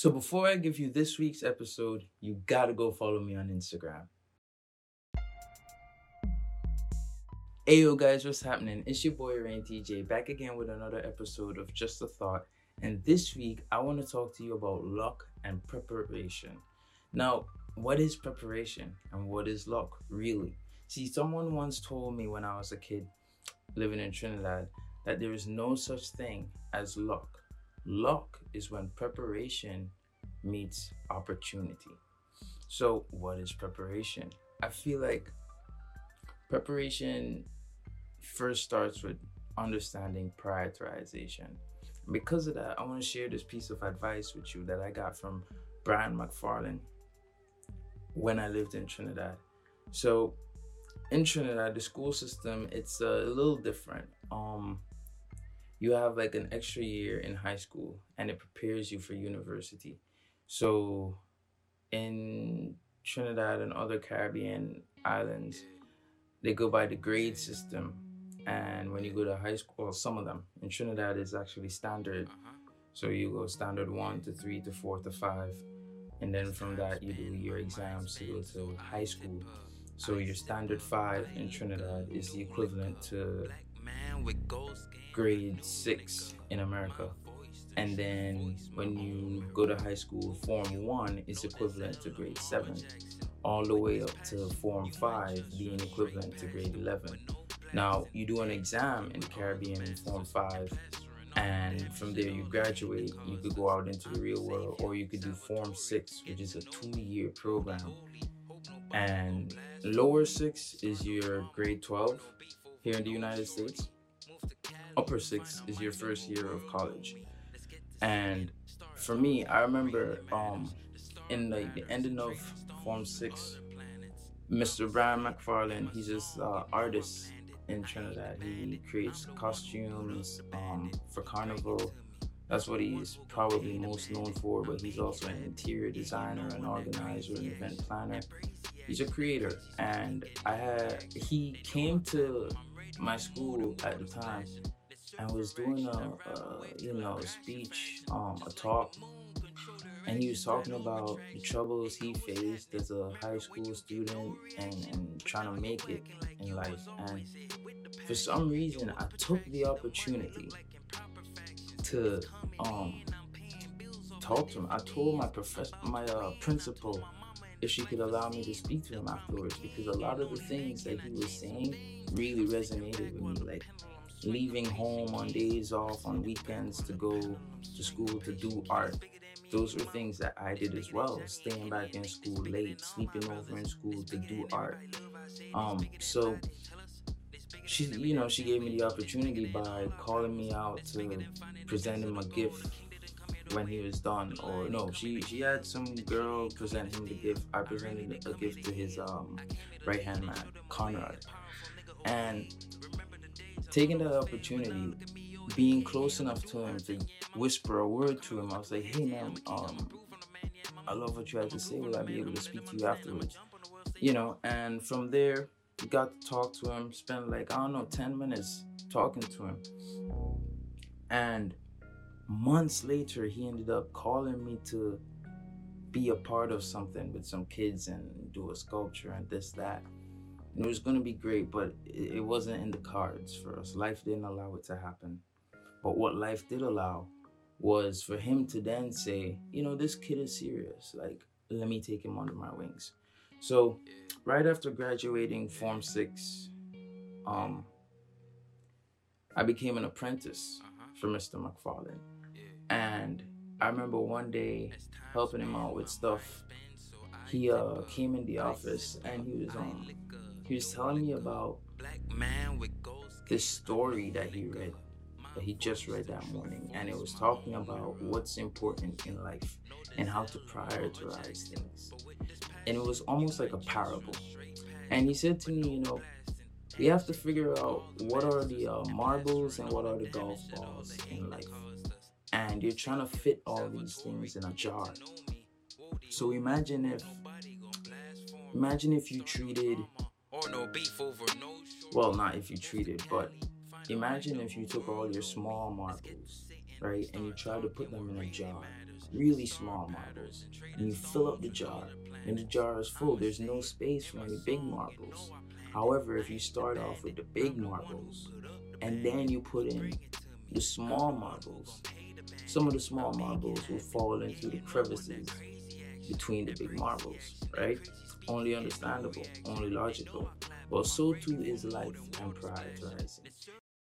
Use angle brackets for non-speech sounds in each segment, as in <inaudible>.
So before I give you this week's episode, you gotta go follow me on Instagram. Hey yo guys, what's happening? It's your boy Rain TJ back again with another episode of Just a Thought. And this week I want to talk to you about luck and preparation. Now, what is preparation and what is luck really? See, someone once told me when I was a kid living in Trinidad that there is no such thing as luck. Luck is when preparation meets opportunity. So, what is preparation? I feel like preparation first starts with understanding prioritization. Because of that, I want to share this piece of advice with you that I got from Brian Mac Farlane when I lived in Trinidad. So, in Trinidad, the school system it's a little different. Um, you have like an extra year in high school, and it prepares you for university. So, in Trinidad and other Caribbean islands, they go by the grade system and when you go to high school, well, some of them in Trinidad is actually standard. Uh-huh. So you go standard one to three to four to five, and then from that you do your exams to go to high school. So your standard five in Trinidad is the equivalent to grade six in America. And then when you go to high school, Form 1 is equivalent to grade 7, all the way up to Form 5 being equivalent to grade 11. Now, you do an exam in Caribbean in Form 5, and from there you graduate. You could go out into the real world, or you could do Form 6, which is a two year program. And lower 6 is your grade 12 here in the United States. Upper 6 is your first year of college. And for me, I remember um, in the, the ending of Form 6, Mr. Brian Mac Farlane, he's this uh, artist in Trinidad. He creates costumes um, for carnival. That's what he's probably most known for, but he's also an interior designer, an organizer, an event planner. He's a creator, and I had he came to my school at the time and was doing a, a you know a speech, um, a talk and he was talking about the troubles he faced as a high school student and, and trying to make it in life. And for some reason, I took the opportunity to um, talk to him. I told my professor, my uh, principal, if she could allow me to speak to him afterwards, because a lot of the things that he was saying really resonated with me. Like leaving home on days off, on weekends to go to school to do art those were things that I did as well. Staying back in school late, sleeping over in school to do art. Um, so she, you know, she gave me the opportunity by calling me out to present him a gift when he was done. Or no, she she had some girl present him the gift. I presented a gift to his um, right hand man, Conrad, and taking that opportunity being close enough to him to whisper a word to him. I was like, hey man, um, I love what you had to say. Will I be able to speak to you afterwards? You know, and from there, we got to talk to him, spent like, I don't know, 10 minutes talking to him. And months later, he ended up calling me to be a part of something with some kids and do a sculpture and this, that. And it was going to be great, but it wasn't in the cards for us. Life didn't allow it to happen. But what life did allow was for him to then say, you know, this kid is serious. Like, let me take him under my wings. So, right after graduating Form 6, um, I became an apprentice for Mr. Mac Farlane. And I remember one day helping him out with stuff. He uh, came in the office and he was um, he was telling me about this story that he read that he just read that morning, and it was talking about what's important in life and how to prioritize things. And it was almost like a parable. And he said to me, you know, we have to figure out what are the uh, marbles and what are the golf balls in life. And you're trying to fit all these things in a jar. So imagine if, imagine if you treated, well, not if you treat it, but Imagine if you took all your small marbles, right, and you tried to put them in a jar really small marbles, and you fill up the jar, and the jar is full. There's no space for any big marbles. However, if you start off with the big marbles, and then you put in the small marbles, some of the small marbles will fall into the crevices between the big marbles, right? Only understandable, only logical. But so too is life and prioritizing.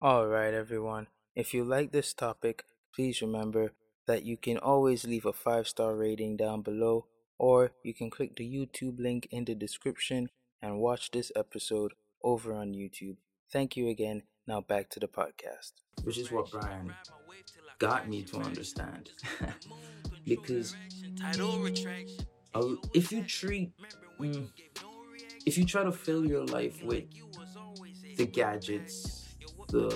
All right, everyone. If you like this topic, please remember that you can always leave a five star rating down below, or you can click the YouTube link in the description and watch this episode over on YouTube. Thank you again. Now back to the podcast. Which is what Brian got me to understand. <laughs> because if you treat, mm, if you try to fill your life with the gadgets, the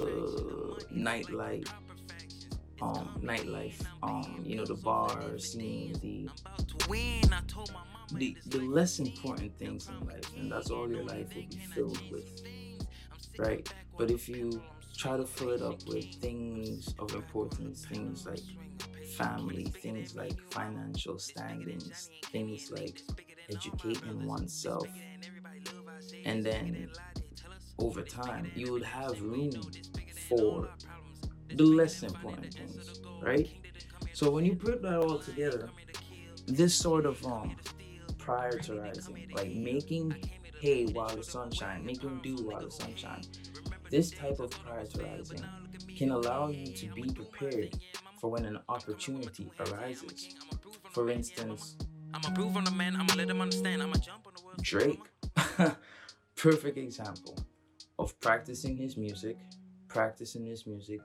nightlife, um, nightlife, um, you know, the bar scene, the the, the less important things in life, and that's all your life will be filled with, right? But if you try to fill it up with things of importance, things like family, things like financial standings, things like educating oneself, and then over time, you would have room for the less important things, right? So when you put that all together, this sort of um prioritizing, like making hay while the sun shines, making do while the sun shines. This type of prioritizing can allow you to be prepared for when an opportunity arises. For instance, I'm a on the man, I'ma let him understand, I'ma jump on the world. Drake. <laughs> Perfect example of practicing his music, practicing his music,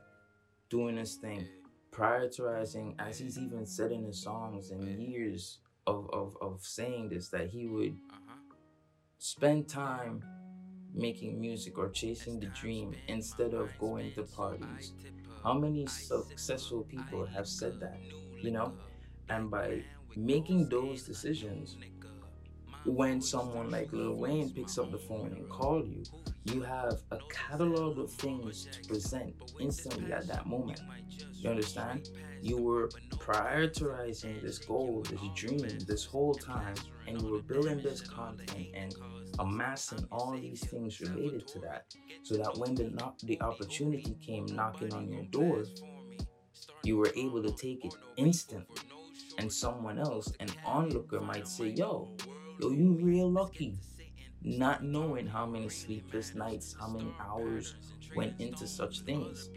doing his thing, prioritizing, as he's even said in his songs and years of, of, of saying this, that he would uh-huh. spend time making music or chasing the dream instead of going to parties. How many successful people have said that, you know? And by making those decisions, when someone like Lil Wayne picks up the phone and call you, you have a catalog of things to present instantly at that moment. You understand? You were prioritizing this goal, this dream, this whole time, and you were building this content and amassing all these things related to that, so that when the no- the opportunity came knocking on your door, you were able to take it instantly. And someone else, an onlooker, might say, "Yo, yo, you real lucky." not knowing how many sleepless nights, how many hours went into such things,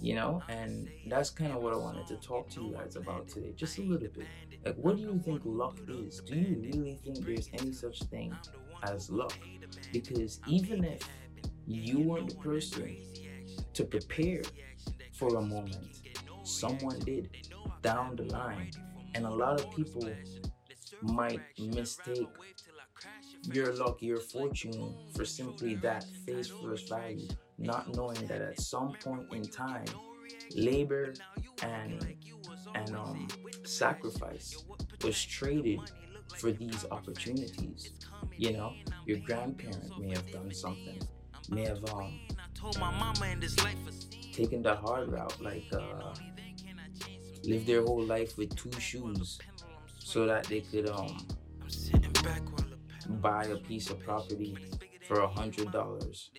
you know? And that's kind of what I wanted to talk to you guys about today, just a little bit. Like, what do you think luck is? Do you really think there's any such thing as luck? Because even if you weren't the person to prepare for a moment, someone did down the line. And a lot of people might mistake your luck, your fortune for simply that face first value, not knowing that at some point in time, labor and and um sacrifice was traded for these opportunities. You know, your grandparent may have done something, may have um taken the hard route, like uh, lived their whole life with two shoes, so that they could um buy a piece of property for a hundred dollars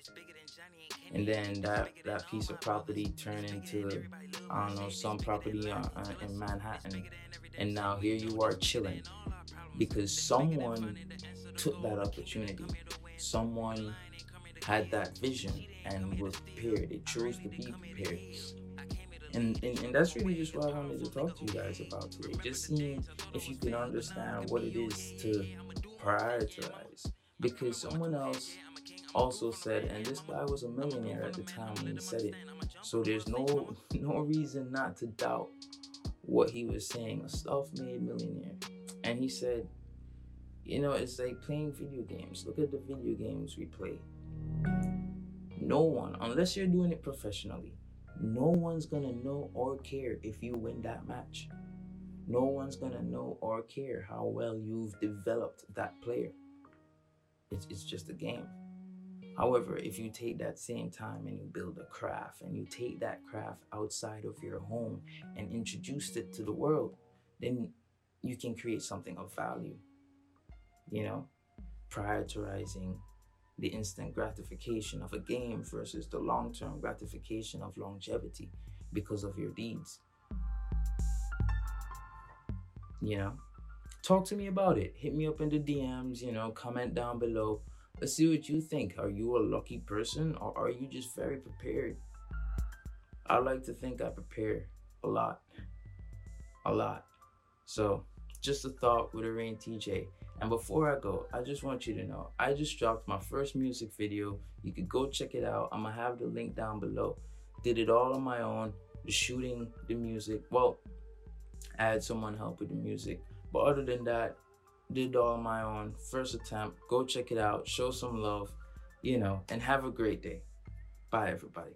and then that that piece of property turned into I don't know some property uh, uh, in Manhattan, and now here you are chilling because someone took that opportunity, someone had that vision and was prepared. It chose to be prepared. And, and, and that's really just what I wanted to talk to you guys about today. Just seeing if you can understand what it is to prioritize. Because someone else also said and this guy was a millionaire at the time when he said it so there's no <laughs> no reason not to doubt what he was saying. A self-made millionaire. And he said you know it's like playing video games. Look at the video games we play. No one unless you're doing it professionally no one's gonna know or care if you win that match no one's gonna know or care how well you've developed that player. It's, it's just a game. However, if you take that same time and you build a craft and you take that craft outside of your home and introduce it to the world, then you can create something of value. You know, prioritizing the instant gratification of a game versus the long term gratification of longevity because of your deeds. You know, talk to me about it. Hit me up in the DMs, you know, comment down below. Let's see what you think. Are you a lucky person or are you just very prepared? I like to think I prepare a lot. A lot. So, just a thought with a rain TJ. And before I go, I just want you to know I just dropped my first music video. You could go check it out. I'm gonna have the link down below. Did it all on my own. The shooting, the music. Well, I had someone help with the music. But other than that, did all on my own. First attempt. Go check it out. Show some love, you know, and have a great day. Bye, everybody.